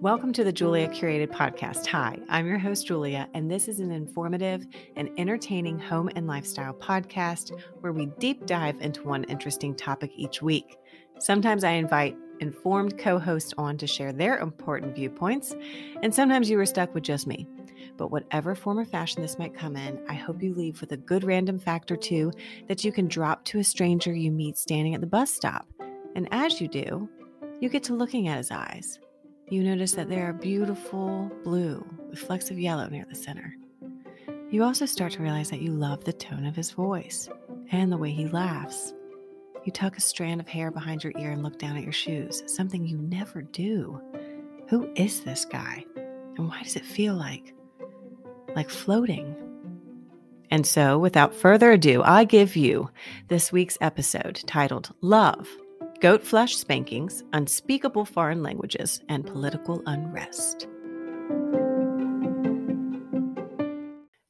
Welcome to the Julia Curated Podcast. Hi, I'm your host, Julia, and this is an informative and entertaining home and lifestyle podcast where we deep dive into one interesting topic each week. Sometimes I invite informed co hosts on to share their important viewpoints, and sometimes you are stuck with just me. But whatever form or fashion this might come in, I hope you leave with a good random fact or two that you can drop to a stranger you meet standing at the bus stop. And as you do, you get to looking at his eyes you notice that they are beautiful blue with flecks of yellow near the center. You also start to realize that you love the tone of his voice and the way he laughs. You tuck a strand of hair behind your ear and look down at your shoes, something you never do. Who is this guy? And why does it feel like like floating? And so, without further ado, I give you this week's episode titled Love goat flesh spankings, unspeakable foreign languages, and political unrest.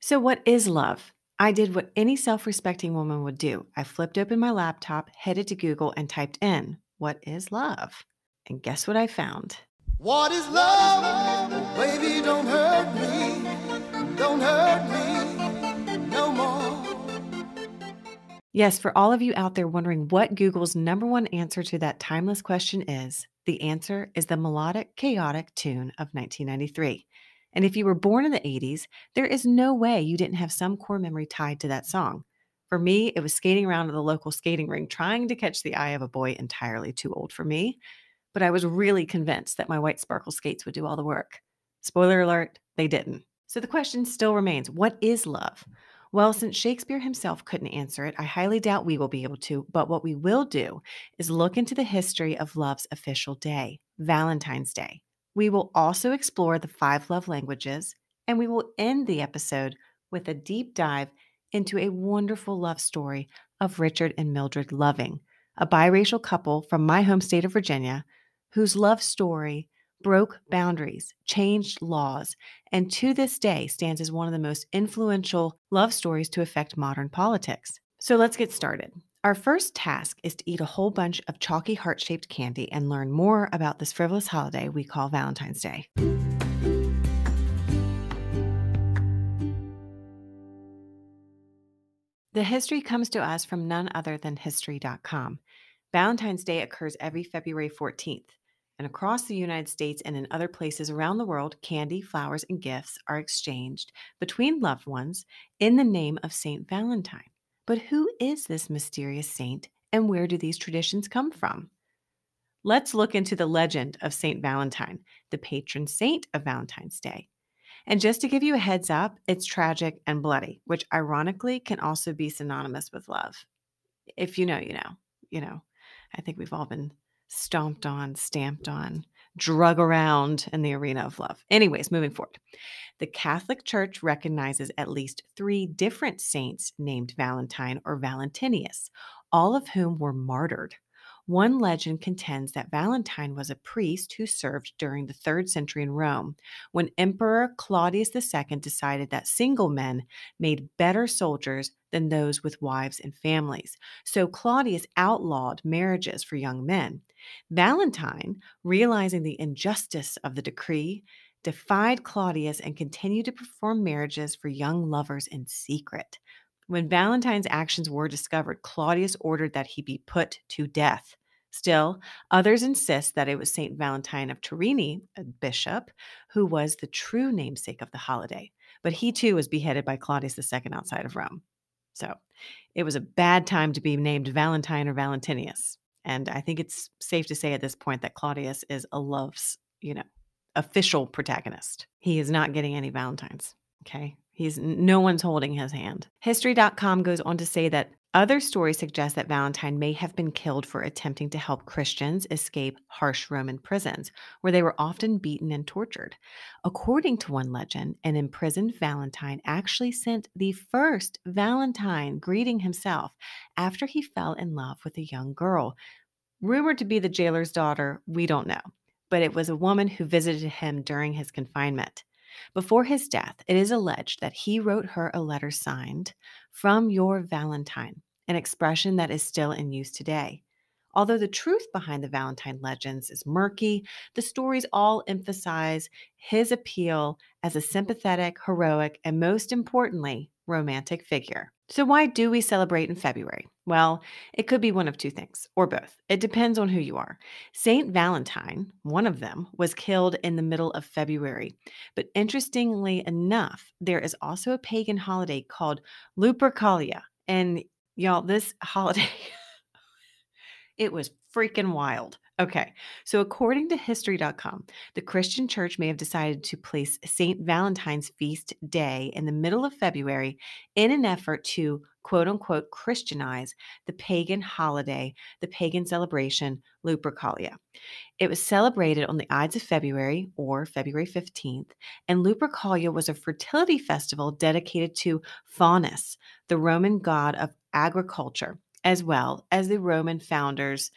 So, what is love? I did what any self respecting woman would do. I flipped open my laptop, headed to Google, and typed in, What is love? And guess what I found? What is love? Baby, don't hurt me. Don't hurt me no more. Yes, for all of you out there wondering what Google's number one answer to that timeless question is, the answer is the melodic, chaotic tune of 1993. And if you were born in the 80s, there is no way you didn't have some core memory tied to that song. For me, it was skating around at the local skating rink trying to catch the eye of a boy entirely too old for me. But I was really convinced that my white sparkle skates would do all the work. Spoiler alert, they didn't. So the question still remains what is love? Well, mm. since Shakespeare himself couldn't answer it, I highly doubt we will be able to. But what we will do is look into the history of love's official day, Valentine's Day. We will also explore the five love languages, and we will end the episode with a deep dive into a wonderful love story of Richard and Mildred Loving, a biracial couple from my home state of Virginia, whose love story broke boundaries, changed laws, and to this day stands as one of the most influential love stories to affect modern politics. So let's get started. Our first task is to eat a whole bunch of chalky heart shaped candy and learn more about this frivolous holiday we call Valentine's Day. The history comes to us from none other than History.com. Valentine's Day occurs every February 14th and across the United States and in other places around the world, candy, flowers, and gifts are exchanged between loved ones in the name of Saint Valentine. But who is this mysterious saint and where do these traditions come from? Let's look into the legend of Saint Valentine, the patron saint of Valentine's Day. And just to give you a heads up, it's tragic and bloody, which ironically can also be synonymous with love. If you know, you know, you know. I think we've all been stomped on, stamped on, drug around in the arena of love. Anyways, moving forward. The Catholic Church recognizes at least three different saints named Valentine or Valentinius, all of whom were martyred. One legend contends that Valentine was a priest who served during the third century in Rome, when Emperor Claudius II decided that single men made better soldiers than those with wives and families. So Claudius outlawed marriages for young men. Valentine, realizing the injustice of the decree, defied Claudius and continued to perform marriages for young lovers in secret. When Valentine's actions were discovered, Claudius ordered that he be put to death. Still, others insist that it was St. Valentine of Turini, a bishop, who was the true namesake of the holiday. But he too was beheaded by Claudius II outside of Rome. So it was a bad time to be named Valentine or Valentinius. And I think it's safe to say at this point that Claudius is a love's, you know, official protagonist. He is not getting any Valentines. Okay. He's no one's holding his hand. History.com goes on to say that other stories suggest that Valentine may have been killed for attempting to help Christians escape harsh Roman prisons, where they were often beaten and tortured. According to one legend, an imprisoned Valentine actually sent the first Valentine greeting himself after he fell in love with a young girl. Rumored to be the jailer's daughter, we don't know, but it was a woman who visited him during his confinement. Before his death, it is alleged that he wrote her a letter signed, From Your Valentine, an expression that is still in use today. Although the truth behind the Valentine legends is murky, the stories all emphasize his appeal as a sympathetic, heroic, and most importantly, romantic figure. So, why do we celebrate in February? Well, it could be one of two things, or both. It depends on who you are. Saint Valentine, one of them, was killed in the middle of February. But interestingly enough, there is also a pagan holiday called Lupercalia. And y'all, this holiday. It was freaking wild. Okay, so according to History.com, the Christian church may have decided to place St. Valentine's feast day in the middle of February in an effort to quote unquote Christianize the pagan holiday, the pagan celebration, Lupercalia. It was celebrated on the Ides of February or February 15th, and Lupercalia was a fertility festival dedicated to Faunus, the Roman god of agriculture as well as the Roman founders,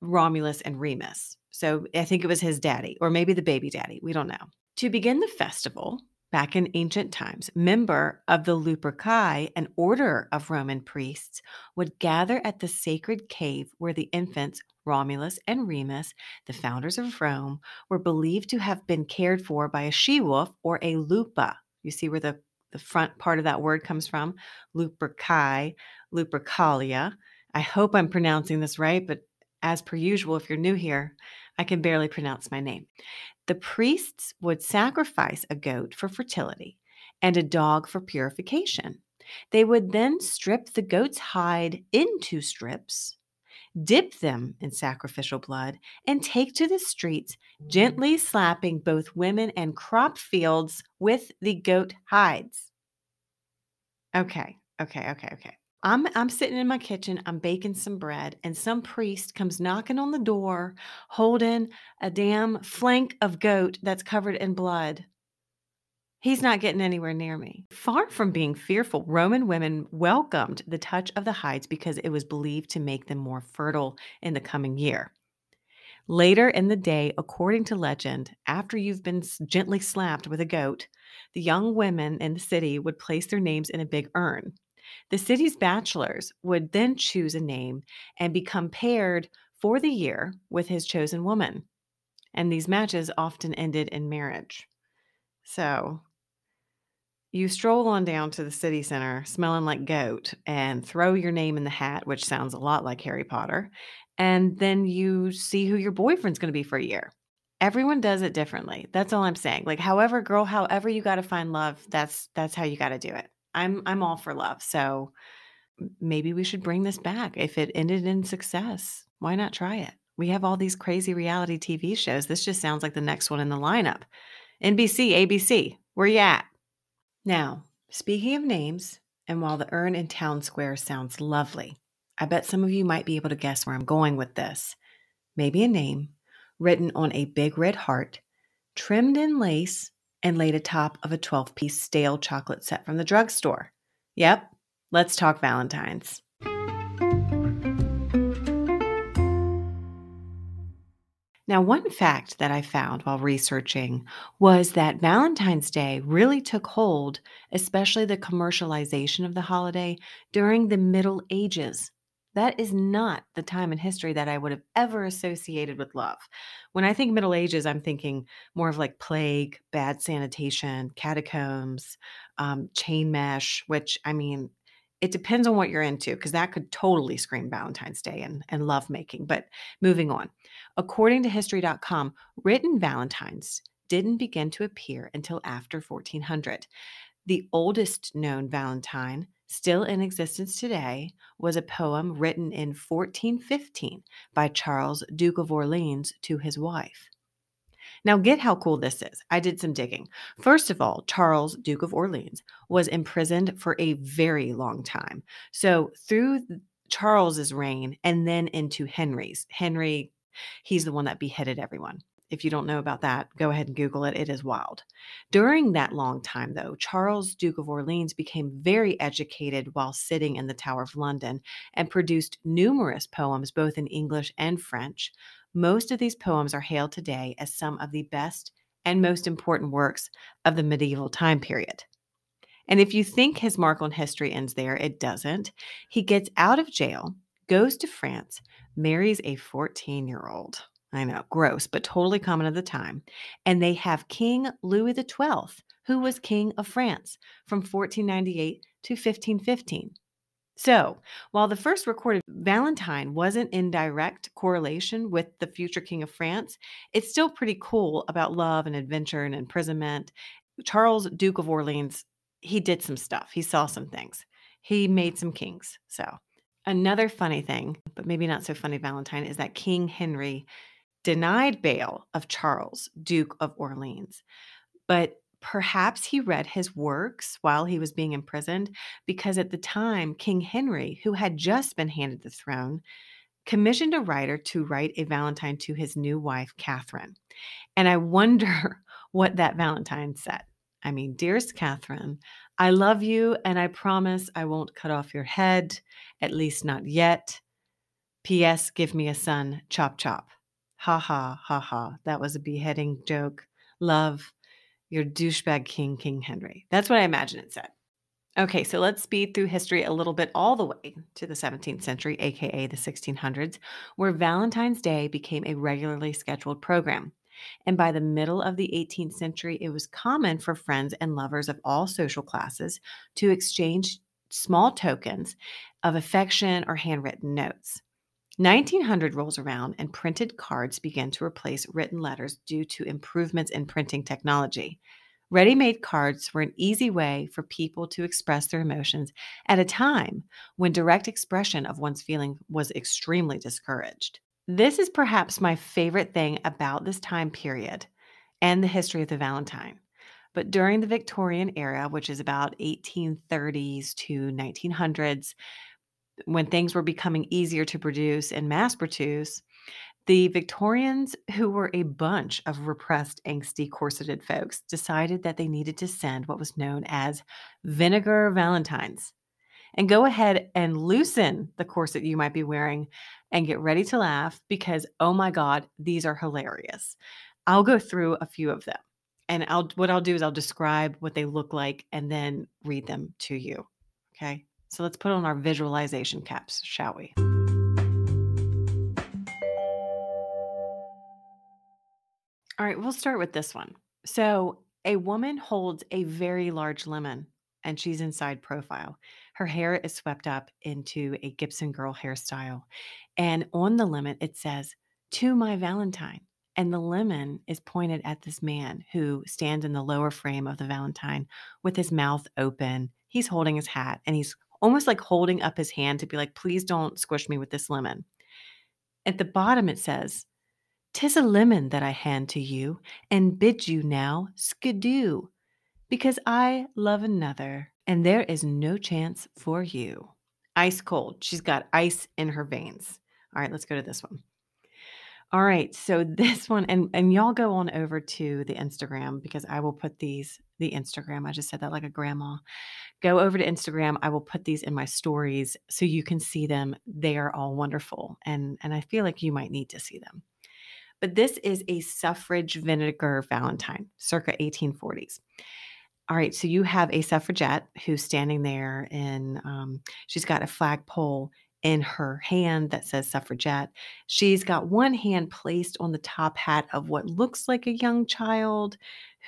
Romulus and Remus. So I think it was his daddy, or maybe the baby daddy. We don't know. To begin the festival, back in ancient times, member of the Luperci, an order of Roman priests, would gather at the sacred cave where the infants Romulus and Remus, the founders of Rome, were believed to have been cared for by a she wolf or a lupa. You see where the the front part of that word comes from, Luperci, Lupercalia. I hope I'm pronouncing this right, but as per usual, if you're new here, I can barely pronounce my name. The priests would sacrifice a goat for fertility and a dog for purification. They would then strip the goat's hide into strips, dip them in sacrificial blood, and take to the streets, gently slapping both women and crop fields with the goat hides. Okay, okay, okay, okay. I'm I'm sitting in my kitchen, I'm baking some bread, and some priest comes knocking on the door holding a damn flank of goat that's covered in blood. He's not getting anywhere near me. Far from being fearful, Roman women welcomed the touch of the hides because it was believed to make them more fertile in the coming year. Later in the day, according to legend, after you've been gently slapped with a goat, the young women in the city would place their names in a big urn. The city's bachelors would then choose a name and become paired for the year with his chosen woman. And these matches often ended in marriage. So you stroll on down to the city center smelling like goat and throw your name in the hat, which sounds a lot like Harry Potter. And then you see who your boyfriend's going to be for a year. Everyone does it differently. That's all I'm saying. Like however girl, however you got to find love, that's that's how you got to do it. I'm I'm all for love. So maybe we should bring this back. If it ended in success, why not try it? We have all these crazy reality TV shows. This just sounds like the next one in the lineup. NBC, ABC, where you at? Now, speaking of names, and while the urn in town square sounds lovely, I bet some of you might be able to guess where I'm going with this. Maybe a name written on a big red heart, trimmed in lace, and laid atop of a 12 piece stale chocolate set from the drugstore. Yep, let's talk Valentine's. Now, one fact that I found while researching was that Valentine's Day really took hold, especially the commercialization of the holiday, during the Middle Ages. That is not the time in history that I would have ever associated with love. When I think Middle Ages, I'm thinking more of like plague, bad sanitation, catacombs, um, chain mesh, which I mean, it depends on what you're into because that could totally scream Valentine's Day and, and love making. But moving on, according to history.com, written Valentines didn't begin to appear until after 1400. The oldest known Valentine, still in existence today, was a poem written in 1415 by Charles, Duke of Orleans, to his wife. Now, get how cool this is. I did some digging. First of all, Charles, Duke of Orleans, was imprisoned for a very long time. So, through Charles's reign and then into Henry's, Henry, he's the one that beheaded everyone. If you don't know about that, go ahead and Google it. It is wild. During that long time, though, Charles, Duke of Orleans, became very educated while sitting in the Tower of London and produced numerous poems, both in English and French. Most of these poems are hailed today as some of the best and most important works of the medieval time period. And if you think his mark on history ends there, it doesn't. He gets out of jail goes to France, marries a 14 year old. I know, gross, but totally common at the time. And they have King Louis XII, who was King of France from 1498 to 1515. So, while the first recorded Valentine wasn't in direct correlation with the future King of France, it's still pretty cool about love and adventure and imprisonment. Charles, Duke of Orleans, he did some stuff, he saw some things, he made some kings. So, another funny thing, but maybe not so funny Valentine, is that King Henry denied bail of Charles, Duke of Orleans. But perhaps he read his works while he was being imprisoned because at the time, King Henry, who had just been handed the throne, commissioned a writer to write a Valentine to his new wife, Catherine. And I wonder what that Valentine said. I mean, dearest Catherine, I love you and I promise I won't cut off your head, at least not yet. P.S. Give me a son, chop chop. Ha ha, ha ha. That was a beheading joke. Love, your douchebag king, King Henry. That's what I imagine it said. Okay, so let's speed through history a little bit all the way to the 17th century, aka the 1600s, where Valentine's Day became a regularly scheduled program. And by the middle of the 18th century, it was common for friends and lovers of all social classes to exchange small tokens of affection or handwritten notes. 1900 rolls around and printed cards begin to replace written letters due to improvements in printing technology. Ready made cards were an easy way for people to express their emotions at a time when direct expression of one's feeling was extremely discouraged. This is perhaps my favorite thing about this time period and the history of the Valentine. But during the Victorian era, which is about 1830s to 1900s, when things were becoming easier to produce and mass produce, the Victorians, who were a bunch of repressed, angsty, corseted folks, decided that they needed to send what was known as vinegar valentines. And go ahead and loosen the corset you might be wearing and get ready to laugh because, oh my God, these are hilarious. I'll go through a few of them. And I'll what I'll do is I'll describe what they look like and then read them to you. Okay. So let's put on our visualization caps, shall we? All right, we'll start with this one. So, a woman holds a very large lemon and she's inside profile. Her hair is swept up into a Gibson girl hairstyle. And on the lemon, it says, To my Valentine. And the lemon is pointed at this man who stands in the lower frame of the Valentine with his mouth open. He's holding his hat and he's almost like holding up his hand to be like, please don't squish me with this lemon. At the bottom, it says, Tis a lemon that I hand to you and bid you now skidoo, because I love another and there is no chance for you. Ice cold. She's got ice in her veins. All right, let's go to this one. All right, so this one, and and y'all go on over to the Instagram because I will put these the Instagram. I just said that like a grandma go over to Instagram. I will put these in my stories so you can see them. They are all wonderful. And, and I feel like you might need to see them. But this is a suffrage vinegar Valentine, circa 1840s. All right, so you have a suffragette who's standing there and um, she's got a flagpole in her hand that says suffragette. She's got one hand placed on the top hat of what looks like a young child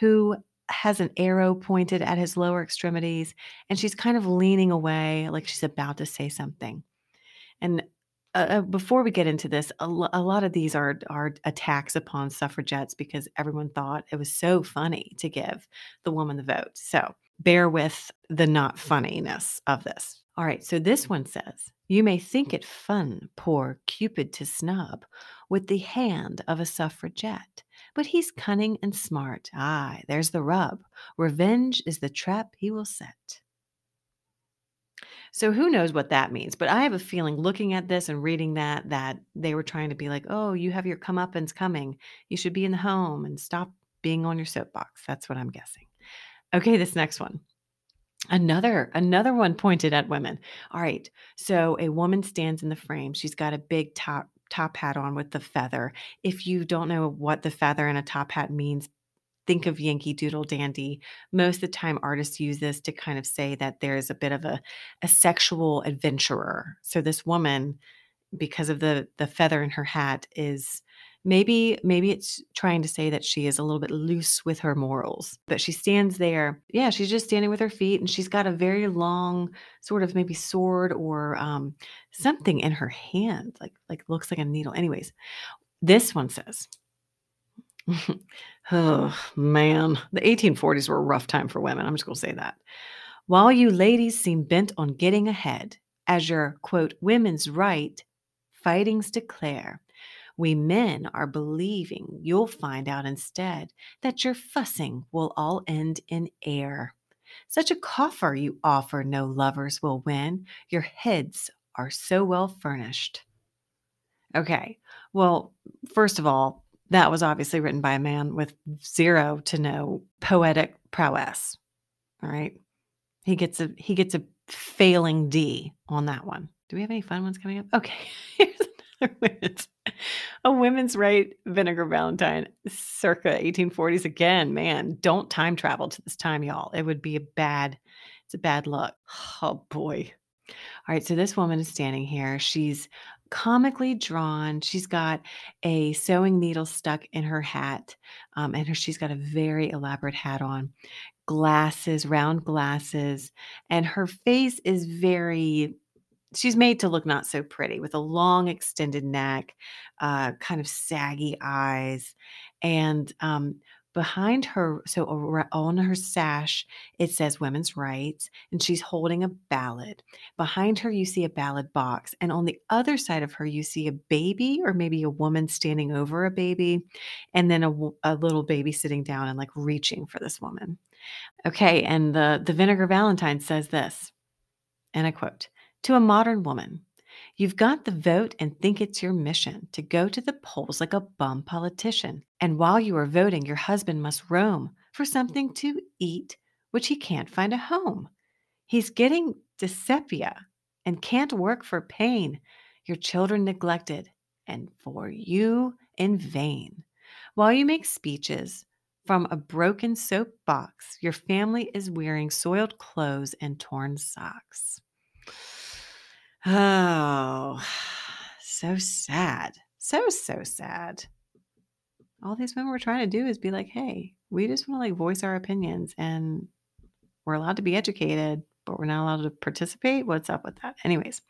who has an arrow pointed at his lower extremities and she's kind of leaning away like she's about to say something. And uh, uh before we get into this, a, lo- a lot of these are are attacks upon suffragettes because everyone thought it was so funny to give the woman the vote. So bear with the not funniness of this. All right, so this one says, You may think it fun, poor Cupid to snub with the hand of a suffragette, but he's cunning and smart. Aye, there's the rub. Revenge is the trap he will set. So who knows what that means? But I have a feeling looking at this and reading that that they were trying to be like, "Oh, you have your comeuppance coming. You should be in the home and stop being on your soapbox." That's what I'm guessing. Okay, this next one. Another another one pointed at women. All right. So a woman stands in the frame. She's got a big top top hat on with the feather. If you don't know what the feather in a top hat means, think of Yankee Doodle Dandy. Most of the time, artists use this to kind of say that there's a bit of a, a sexual adventurer. So this woman because of the the feather in her hat is maybe maybe it's trying to say that she is a little bit loose with her morals but she stands there yeah she's just standing with her feet and she's got a very long sort of maybe sword or um, something in her hand like like looks like a needle. Anyways this one says oh man the 1840s were a rough time for women i'm just going to say that. While you ladies seem bent on getting ahead as your quote women's right fightings declare we men are believing you'll find out instead that your fussing will all end in air. Such a coffer you offer no lovers will win. Your heads are so well furnished. Okay, well, first of all, that was obviously written by a man with zero to no poetic prowess. All right. He gets a he gets a failing D on that one. Do we have any fun ones coming up? Okay. Here's another one a women's right vinegar valentine circa 1840s again man don't time travel to this time y'all. It would be a bad it's a bad look. Oh boy. All right so this woman is standing here. She's comically drawn. She's got a sewing needle stuck in her hat um, and her, she's got a very elaborate hat on. Glasses round glasses and her face is very she's made to look not so pretty with a long extended neck, uh, kind of saggy eyes, and um, behind her, so on her sash, it says women's rights, and she's holding a ballot Behind her, you see a ballot box, and on the other side of her, you see a baby or maybe a woman standing over a baby, and then a, a little baby sitting down and like reaching for this woman. Okay, and the the Vinegar Valentine says this, and I quote. To a modern woman, you've got the vote and think it's your mission to go to the polls like a bum politician. And while you are voting, your husband must roam for something to eat, which he can't find a home. He's getting dyspepsia and can't work for pain. Your children neglected, and for you in vain. While you make speeches from a broken soap box, your family is wearing soiled clothes and torn socks. Oh, so sad. So, so sad. All these women were trying to do is be like, hey, we just want to like voice our opinions and we're allowed to be educated, but we're not allowed to participate. What's up with that? Anyways,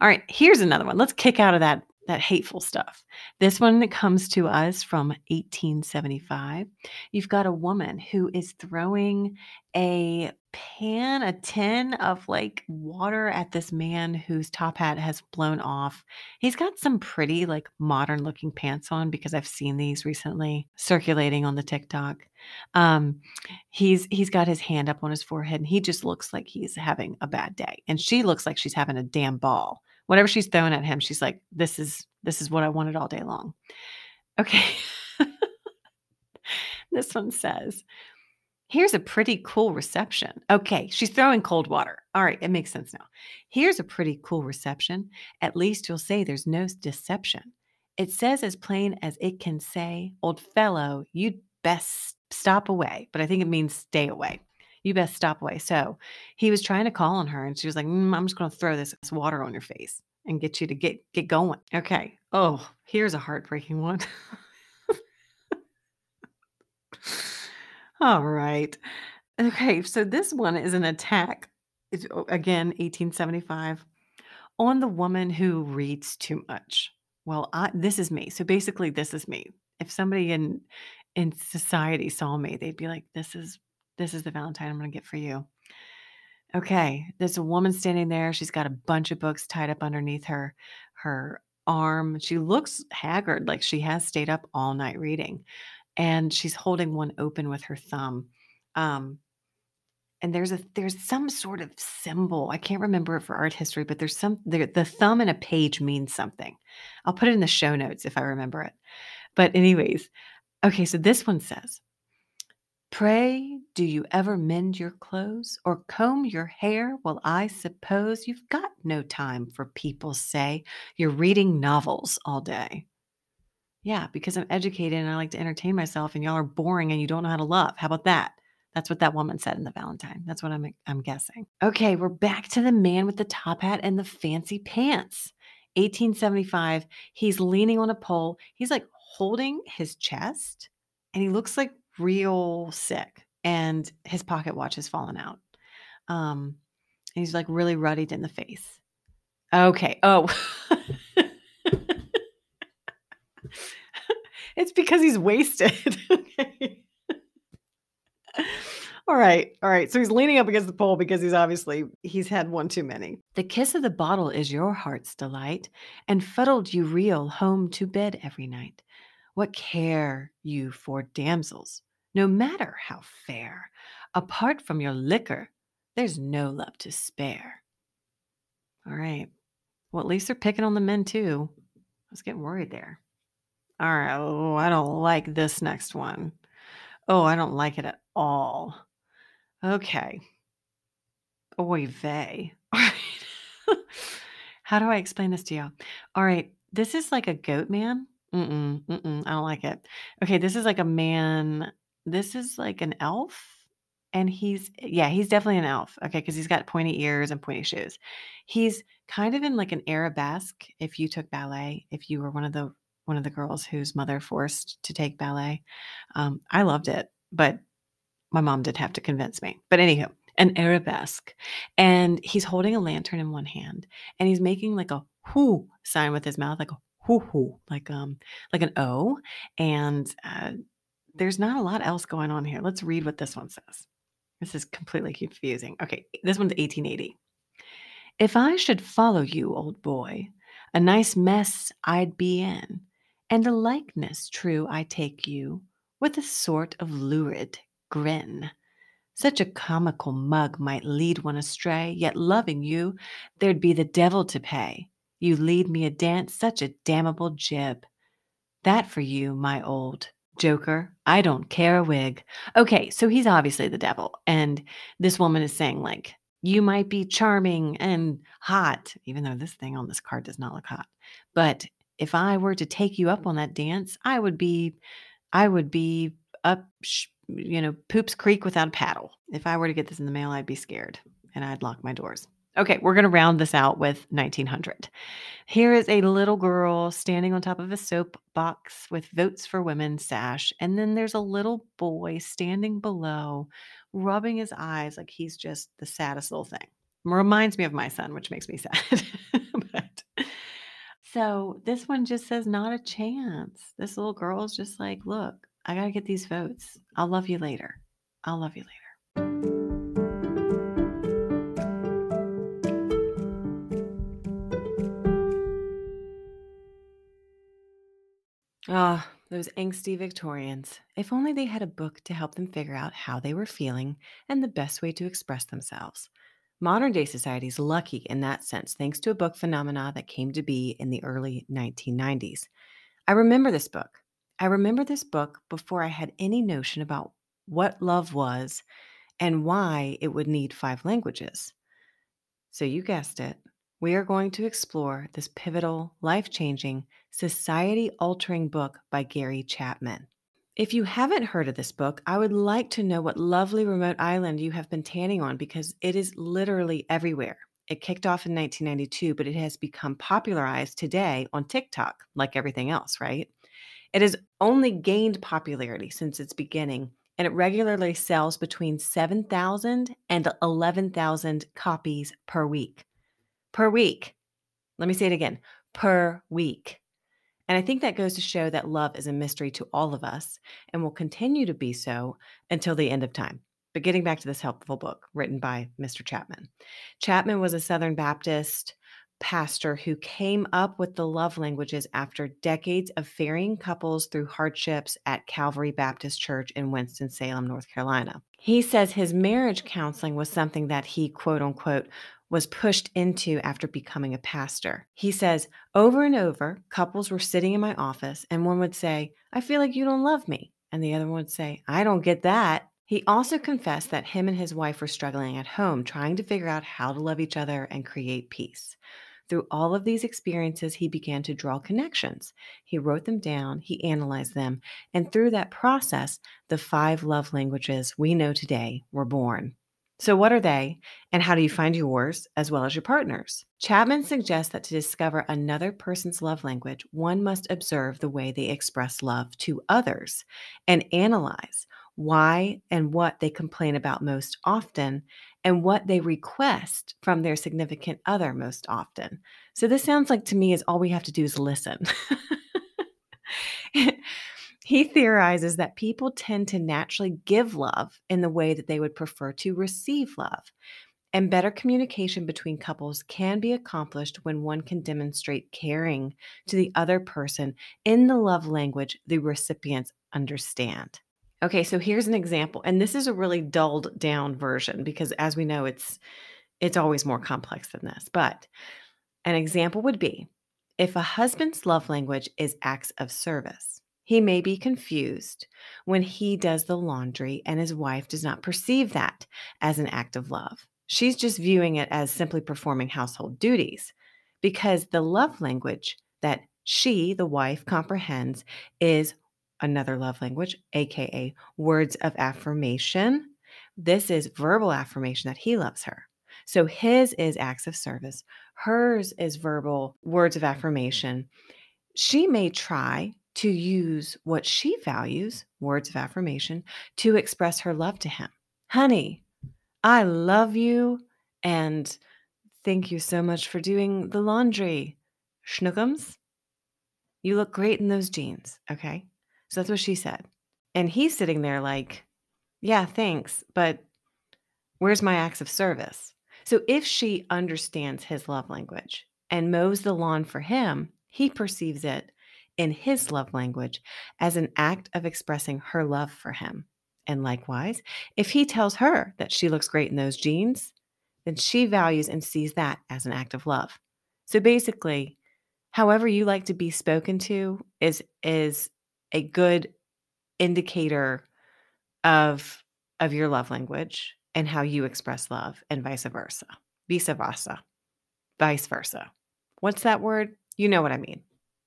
all right, here's another one. Let's kick out of that that hateful stuff. This one that comes to us from 1875. You've got a woman who is throwing a pan, a tin of like water at this man whose top hat has blown off. He's got some pretty like modern looking pants on because I've seen these recently circulating on the TikTok. Um he's he's got his hand up on his forehead and he just looks like he's having a bad day. And she looks like she's having a damn ball whatever she's throwing at him, she's like, this is this is what I wanted all day long. Okay. this one says, Here's a pretty cool reception. Okay, she's throwing cold water. All right, it makes sense now. Here's a pretty cool reception. At least you'll say there's no deception. It says as plain as it can say, Old fellow, you'd best stop away. But I think it means stay away you best stop away. So he was trying to call on her and she was like, mm, I'm just going to throw this water on your face and get you to get get going. Okay. Oh, here's a heartbreaking one. All right. Okay, so this one is an attack. It's, again, 1875 on the woman who reads too much. Well, I, this is me. So basically, this is me. If somebody in in society saw me, they'd be like, "This is this is the Valentine I'm going to get for you. Okay, there's a woman standing there. She's got a bunch of books tied up underneath her her arm. She looks haggard, like she has stayed up all night reading, and she's holding one open with her thumb. Um, and there's a there's some sort of symbol. I can't remember it for art history, but there's some the, the thumb in a page means something. I'll put it in the show notes if I remember it. But anyways, okay, so this one says Pray, do you ever mend your clothes or comb your hair? Well, I suppose you've got no time for people say you're reading novels all day. Yeah, because I'm educated and I like to entertain myself, and y'all are boring and you don't know how to love. How about that? That's what that woman said in the Valentine. That's what I'm I'm guessing. Okay, we're back to the man with the top hat and the fancy pants. 1875, he's leaning on a pole. He's like holding his chest and he looks like real sick and his pocket watch has fallen out. Um, he's like really ruddied in the face. Okay. Oh. it's because he's wasted. okay. All right. All right. So he's leaning up against the pole because he's obviously he's had one too many. The kiss of the bottle is your heart's delight, and fuddled you reel home to bed every night. What care you for damsels, no matter how fair? Apart from your liquor, there's no love to spare. All right. Well, at least they're picking on the men too. I was getting worried there. All right. Oh, I don't like this next one. Oh, I don't like it at all. Okay. Oy vey. All right. How do I explain this to y'all? All right. This is like a goat man. Mm-mm, mm-mm, I don't like it. Okay, this is like a man. This is like an elf. And he's, yeah, he's definitely an elf. Okay, because he's got pointy ears and pointy shoes. He's kind of in like an arabesque. If you took ballet, if you were one of the one of the girls whose mother forced to take ballet, um, I loved it, but my mom did have to convince me. But anywho, an arabesque, and he's holding a lantern in one hand, and he's making like a whoo sign with his mouth, like a hoo, like um like an O, and uh, there's not a lot else going on here. Let's read what this one says. This is completely confusing. Okay, this one's 1880. If I should follow you, old boy, a nice mess I'd be in, and a likeness true I take you, with a sort of lurid grin. Such a comical mug might lead one astray, yet loving you, there'd be the devil to pay. You lead me a dance, such a damnable jib. That for you, my old joker. I don't care a wig. Okay, so he's obviously the devil. And this woman is saying, like, you might be charming and hot, even though this thing on this card does not look hot. But if I were to take you up on that dance, I would be, I would be up, you know, Poops Creek without a paddle. If I were to get this in the mail, I'd be scared and I'd lock my doors. Okay, we're going to round this out with 1900. Here is a little girl standing on top of a soap box with Votes for Women sash. And then there's a little boy standing below, rubbing his eyes like he's just the saddest little thing. Reminds me of my son, which makes me sad. but, so this one just says, not a chance. This little girl is just like, look, I got to get these votes. I'll love you later. I'll love you later. Ah, those angsty Victorians. If only they had a book to help them figure out how they were feeling and the best way to express themselves. Modern day society is lucky in that sense, thanks to a book phenomena that came to be in the early 1990s. I remember this book. I remember this book before I had any notion about what love was and why it would need five languages. So, you guessed it, we are going to explore this pivotal, life changing, society altering book by Gary Chapman. If you haven't heard of this book, I would like to know what lovely remote island you have been tanning on because it is literally everywhere. It kicked off in 1992, but it has become popularized today on TikTok, like everything else, right? It has only gained popularity since its beginning, and it regularly sells between 7,000 and 11,000 copies per week per week. Let me say it again per week. And I think that goes to show that love is a mystery to all of us and will continue to be so until the end of time. But getting back to this helpful book written by Mr. Chapman. Chapman was a Southern Baptist pastor who came up with the love languages after decades of ferrying couples through hardships at Calvary Baptist Church in Winston-Salem, North Carolina. He says his marriage counseling was something that he, quote unquote, was pushed into after becoming a pastor. He says, over and over, couples were sitting in my office, and one would say, I feel like you don't love me. And the other one would say, I don't get that. He also confessed that him and his wife were struggling at home, trying to figure out how to love each other and create peace. Through all of these experiences, he began to draw connections. He wrote them down, he analyzed them, and through that process, the five love languages we know today were born. So, what are they, and how do you find yours as well as your partner's? Chapman suggests that to discover another person's love language, one must observe the way they express love to others and analyze why and what they complain about most often and what they request from their significant other most often. So, this sounds like to me is all we have to do is listen. He theorizes that people tend to naturally give love in the way that they would prefer to receive love. And better communication between couples can be accomplished when one can demonstrate caring to the other person in the love language the recipients understand. Okay, so here's an example. And this is a really dulled down version because as we know it's it's always more complex than this. But an example would be if a husband's love language is acts of service, he may be confused when he does the laundry and his wife does not perceive that as an act of love. She's just viewing it as simply performing household duties because the love language that she, the wife, comprehends is another love language, aka words of affirmation. This is verbal affirmation that he loves her. So his is acts of service, hers is verbal words of affirmation. She may try to use what she values, words of affirmation, to express her love to him. Honey, I love you and thank you so much for doing the laundry. Schnookums, you look great in those jeans. Okay. So that's what she said. And he's sitting there like, yeah, thanks, but where's my acts of service? So if she understands his love language and mows the lawn for him, he perceives it in his love language as an act of expressing her love for him. And likewise, if he tells her that she looks great in those jeans, then she values and sees that as an act of love. So basically, however you like to be spoken to is is a good indicator of of your love language and how you express love and vice versa. Vice versa. Vice versa. What's that word? You know what I mean.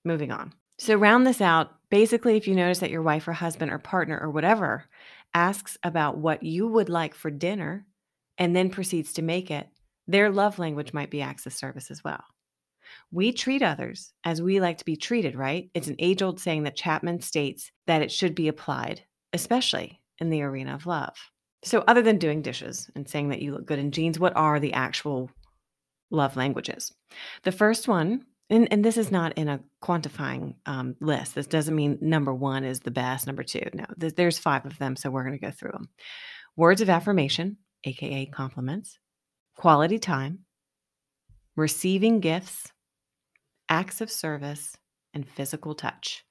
Moving on. So, round this out. Basically, if you notice that your wife or husband or partner or whatever asks about what you would like for dinner and then proceeds to make it, their love language might be acts of service as well. We treat others as we like to be treated, right? It's an age old saying that Chapman states that it should be applied, especially in the arena of love. So, other than doing dishes and saying that you look good in jeans, what are the actual love languages? The first one and, and this is not in a quantifying um, list. This doesn't mean number one is the best, number two. No, there's five of them. So we're going to go through them. Words of affirmation, AKA compliments, quality time, receiving gifts, acts of service, and physical touch.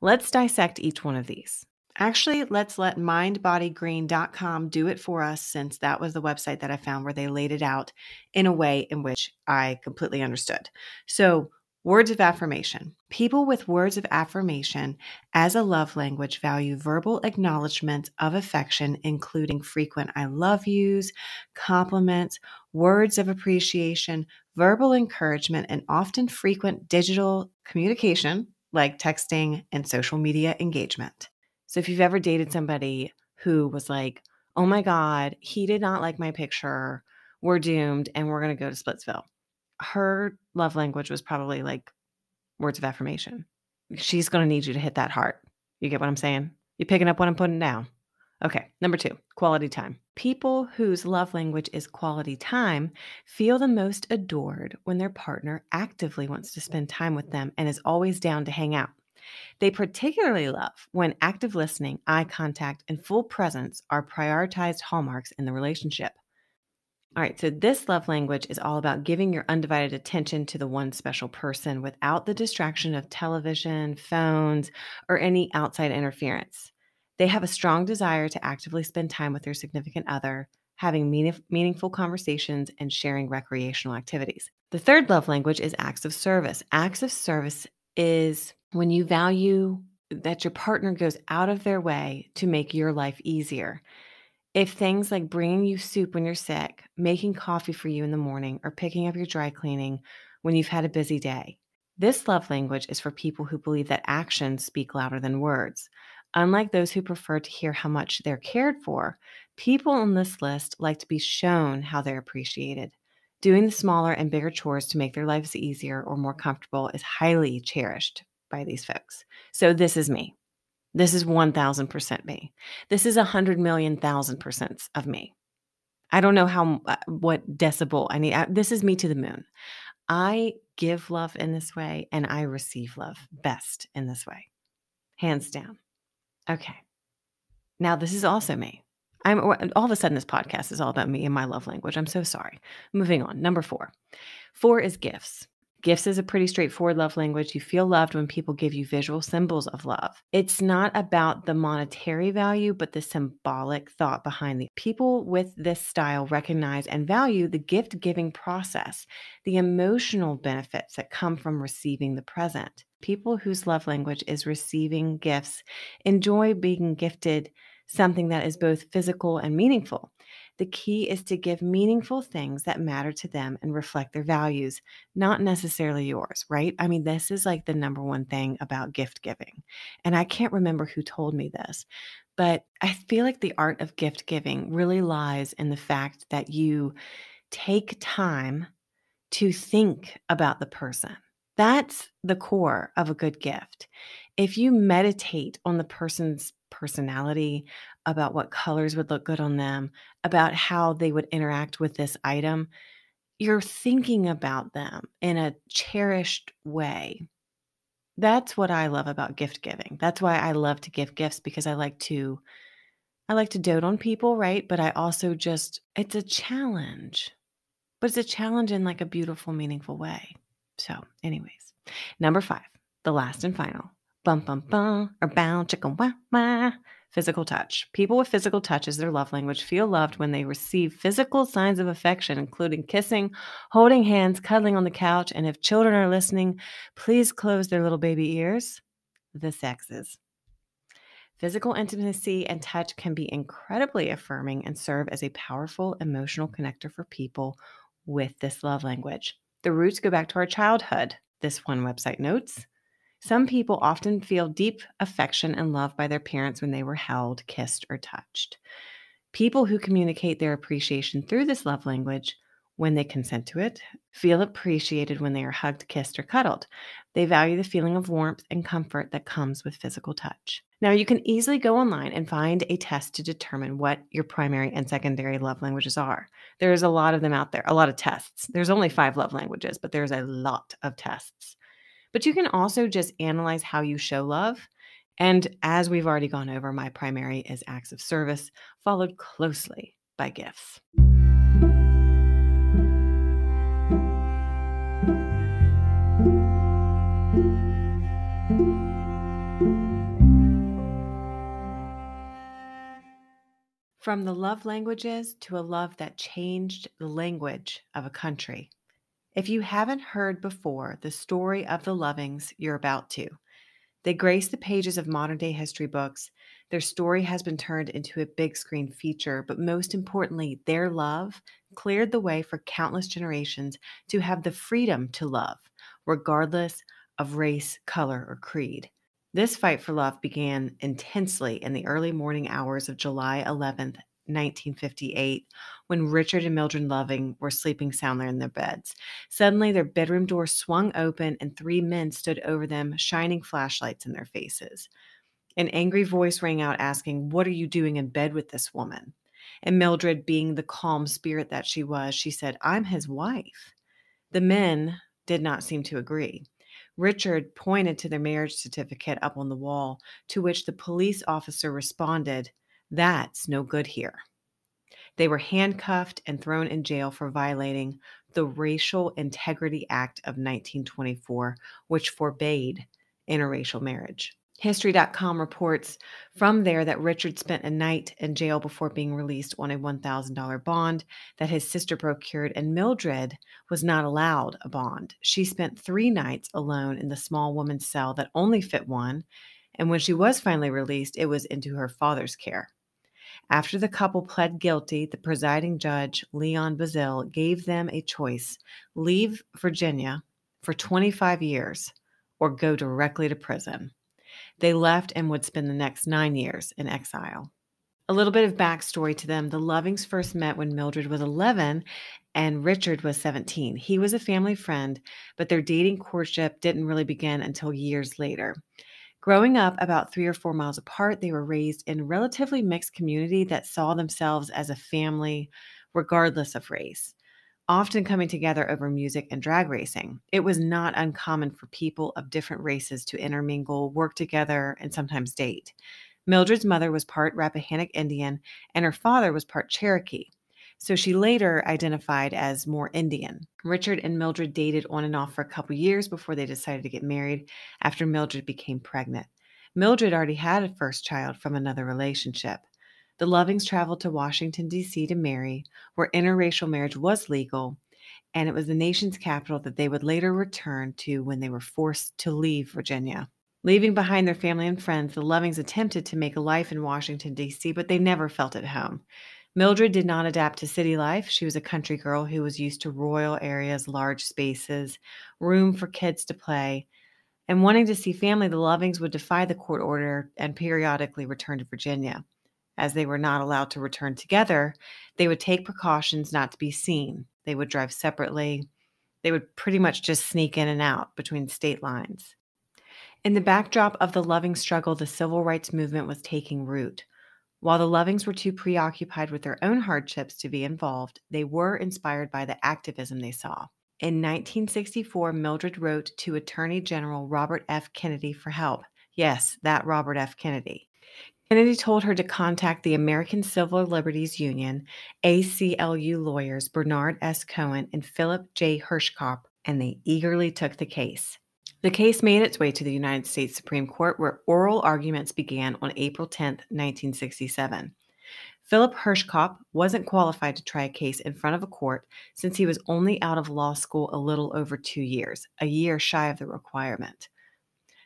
Let's dissect each one of these. Actually, let's let mindbodygreen.com do it for us since that was the website that I found where they laid it out in a way in which I completely understood. So, words of affirmation. People with words of affirmation as a love language value verbal acknowledgments of affection, including frequent I love yous, compliments, words of appreciation, verbal encouragement, and often frequent digital communication like texting and social media engagement. So if you've ever dated somebody who was like, oh my God, he did not like my picture, we're doomed and we're going to go to Splitsville. Her love language was probably like words of affirmation. She's going to need you to hit that heart. You get what I'm saying? You picking up what I'm putting down? Okay, number two, quality time. People whose love language is quality time feel the most adored when their partner actively wants to spend time with them and is always down to hang out. They particularly love when active listening, eye contact, and full presence are prioritized hallmarks in the relationship. All right, so this love language is all about giving your undivided attention to the one special person without the distraction of television, phones, or any outside interference. They have a strong desire to actively spend time with their significant other, having meaningful conversations, and sharing recreational activities. The third love language is acts of service. Acts of service is when you value that your partner goes out of their way to make your life easier. If things like bringing you soup when you're sick, making coffee for you in the morning, or picking up your dry cleaning when you've had a busy day, this love language is for people who believe that actions speak louder than words. Unlike those who prefer to hear how much they're cared for, people on this list like to be shown how they're appreciated. Doing the smaller and bigger chores to make their lives easier or more comfortable is highly cherished by these folks. So, this is me. This is 1000% me. This is 100 million thousand percent of me. I don't know how, uh, what decibel I need. This is me to the moon. I give love in this way and I receive love best in this way. Hands down. Okay. Now, this is also me. I'm all of a sudden this podcast is all about me and my love language. I'm so sorry. Moving on. Number 4. 4 is gifts. Gifts is a pretty straightforward love language. You feel loved when people give you visual symbols of love. It's not about the monetary value, but the symbolic thought behind the people with this style recognize and value the gift giving process, the emotional benefits that come from receiving the present. People whose love language is receiving gifts enjoy being gifted something that is both physical and meaningful. The key is to give meaningful things that matter to them and reflect their values, not necessarily yours, right? I mean, this is like the number one thing about gift giving. And I can't remember who told me this, but I feel like the art of gift giving really lies in the fact that you take time to think about the person. That's the core of a good gift. If you meditate on the person's personality, about what colors would look good on them, about how they would interact with this item, you're thinking about them in a cherished way. That's what I love about gift giving. That's why I love to give gifts because I like to I like to dote on people, right? But I also just it's a challenge. But it's a challenge in like a beautiful, meaningful way. So, anyways, number 5, the last and final. Bum bum bum or bound chicken wah wah. Physical touch. People with physical touch as their love language feel loved when they receive physical signs of affection, including kissing, holding hands, cuddling on the couch, and if children are listening, please close their little baby ears. The sexes. Physical intimacy and touch can be incredibly affirming and serve as a powerful emotional connector for people with this love language. The roots go back to our childhood, this one website notes. Some people often feel deep affection and love by their parents when they were held, kissed, or touched. People who communicate their appreciation through this love language, when they consent to it, feel appreciated when they are hugged, kissed, or cuddled. They value the feeling of warmth and comfort that comes with physical touch. Now, you can easily go online and find a test to determine what your primary and secondary love languages are. There's a lot of them out there, a lot of tests. There's only five love languages, but there's a lot of tests. But you can also just analyze how you show love. And as we've already gone over, my primary is acts of service, followed closely by gifts. From the love languages to a love that changed the language of a country. If you haven't heard before the story of the Lovings, you're about to. They grace the pages of modern day history books. Their story has been turned into a big screen feature, but most importantly, their love cleared the way for countless generations to have the freedom to love, regardless of race, color, or creed. This fight for love began intensely in the early morning hours of July 11th, 1958 when Richard and Mildred Loving were sleeping soundly in their beds. Suddenly, their bedroom door swung open and three men stood over them, shining flashlights in their faces. An angry voice rang out asking, What are you doing in bed with this woman? And Mildred, being the calm spirit that she was, she said, I'm his wife. The men did not seem to agree. Richard pointed to their marriage certificate up on the wall, to which the police officer responded, that's no good here. They were handcuffed and thrown in jail for violating the Racial Integrity Act of 1924, which forbade interracial marriage. History.com reports from there that Richard spent a night in jail before being released on a $1,000 bond that his sister procured, and Mildred was not allowed a bond. She spent three nights alone in the small woman's cell that only fit one, and when she was finally released, it was into her father's care. After the couple pled guilty, the presiding judge, Leon Bazile, gave them a choice leave Virginia for 25 years or go directly to prison. They left and would spend the next nine years in exile. A little bit of backstory to them the Lovings first met when Mildred was 11 and Richard was 17. He was a family friend, but their dating courtship didn't really begin until years later. Growing up about three or four miles apart, they were raised in a relatively mixed community that saw themselves as a family regardless of race, often coming together over music and drag racing. It was not uncommon for people of different races to intermingle, work together, and sometimes date. Mildred's mother was part Rappahannock Indian, and her father was part Cherokee. So she later identified as more Indian. Richard and Mildred dated on and off for a couple years before they decided to get married after Mildred became pregnant. Mildred already had a first child from another relationship. The Lovings traveled to Washington, D.C. to marry, where interracial marriage was legal, and it was the nation's capital that they would later return to when they were forced to leave Virginia. Leaving behind their family and friends, the Lovings attempted to make a life in Washington, D.C., but they never felt at home. Mildred did not adapt to city life. She was a country girl who was used to royal areas, large spaces, room for kids to play. And wanting to see family, the Lovings would defy the court order and periodically return to Virginia. As they were not allowed to return together, they would take precautions not to be seen. They would drive separately. They would pretty much just sneak in and out between state lines. In the backdrop of the Loving struggle, the civil rights movement was taking root. While the Lovings were too preoccupied with their own hardships to be involved, they were inspired by the activism they saw. In 1964, Mildred wrote to Attorney General Robert F. Kennedy for help. Yes, that Robert F. Kennedy. Kennedy told her to contact the American Civil Liberties Union, ACLU lawyers Bernard S. Cohen and Philip J. Hirschkopf, and they eagerly took the case. The case made its way to the United States Supreme Court, where oral arguments began on April 10, 1967. Philip Hirschkopf wasn't qualified to try a case in front of a court since he was only out of law school a little over two years, a year shy of the requirement.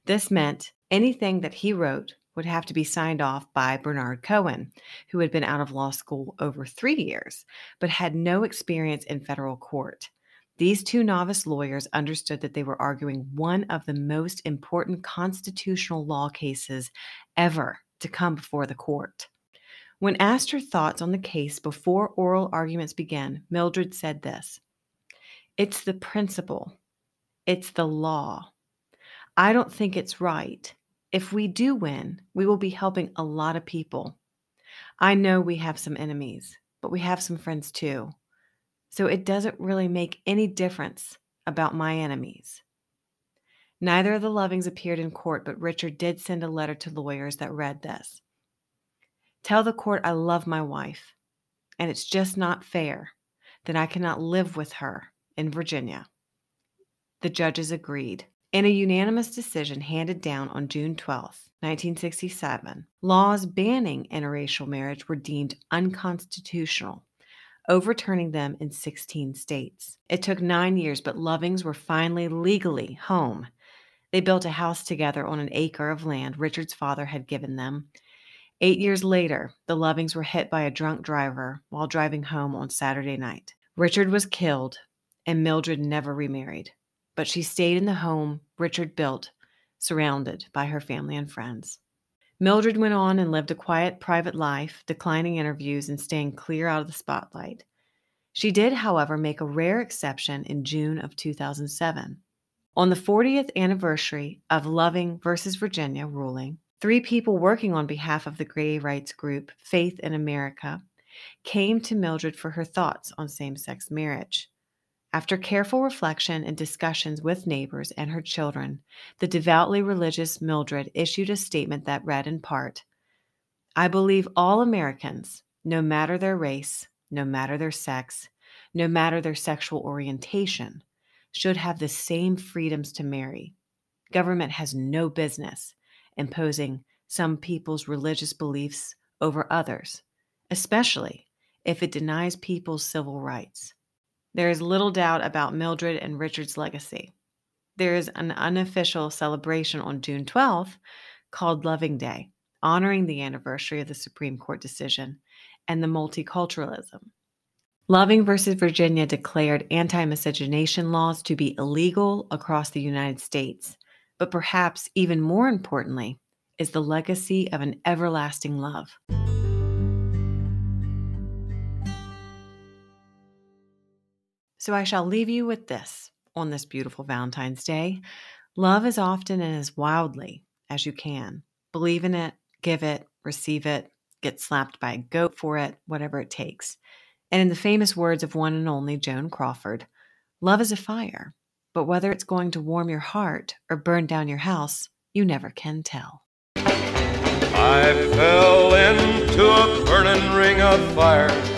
This meant anything that he wrote would have to be signed off by Bernard Cohen, who had been out of law school over three years, but had no experience in federal court. These two novice lawyers understood that they were arguing one of the most important constitutional law cases ever to come before the court. When asked her thoughts on the case before oral arguments began, Mildred said this It's the principle, it's the law. I don't think it's right. If we do win, we will be helping a lot of people. I know we have some enemies, but we have some friends too. So it doesn't really make any difference about my enemies. Neither of the Lovings appeared in court, but Richard did send a letter to lawyers that read this Tell the court I love my wife, and it's just not fair that I cannot live with her in Virginia. The judges agreed. In a unanimous decision handed down on June 12, 1967, laws banning interracial marriage were deemed unconstitutional overturning them in 16 states. It took nine years, but Lovings were finally legally home. They built a house together on an acre of land Richard's father had given them. Eight years later, the Lovings were hit by a drunk driver while driving home on Saturday night. Richard was killed, and Mildred never remarried, but she stayed in the home Richard built, surrounded by her family and friends. Mildred went on and lived a quiet, private life, declining interviews and staying clear out of the spotlight. She did, however, make a rare exception in June of 2007. On the 40th anniversary of Loving versus Virginia ruling, three people working on behalf of the gay rights group Faith in America came to Mildred for her thoughts on same sex marriage. After careful reflection and discussions with neighbors and her children, the devoutly religious Mildred issued a statement that read in part I believe all Americans, no matter their race, no matter their sex, no matter their sexual orientation, should have the same freedoms to marry. Government has no business imposing some people's religious beliefs over others, especially if it denies people's civil rights. There is little doubt about Mildred and Richard's legacy. There is an unofficial celebration on June 12th called Loving Day, honoring the anniversary of the Supreme Court decision and the multiculturalism. Loving versus Virginia declared anti miscegenation laws to be illegal across the United States. but perhaps even more importantly, is the legacy of an everlasting love. So I shall leave you with this on this beautiful Valentine's Day. Love as often and as wildly as you can. Believe in it, give it, receive it, get slapped by a goat for it, whatever it takes. And in the famous words of one and only Joan Crawford, love is a fire, but whether it's going to warm your heart or burn down your house, you never can tell. I fell into a burning ring of fire.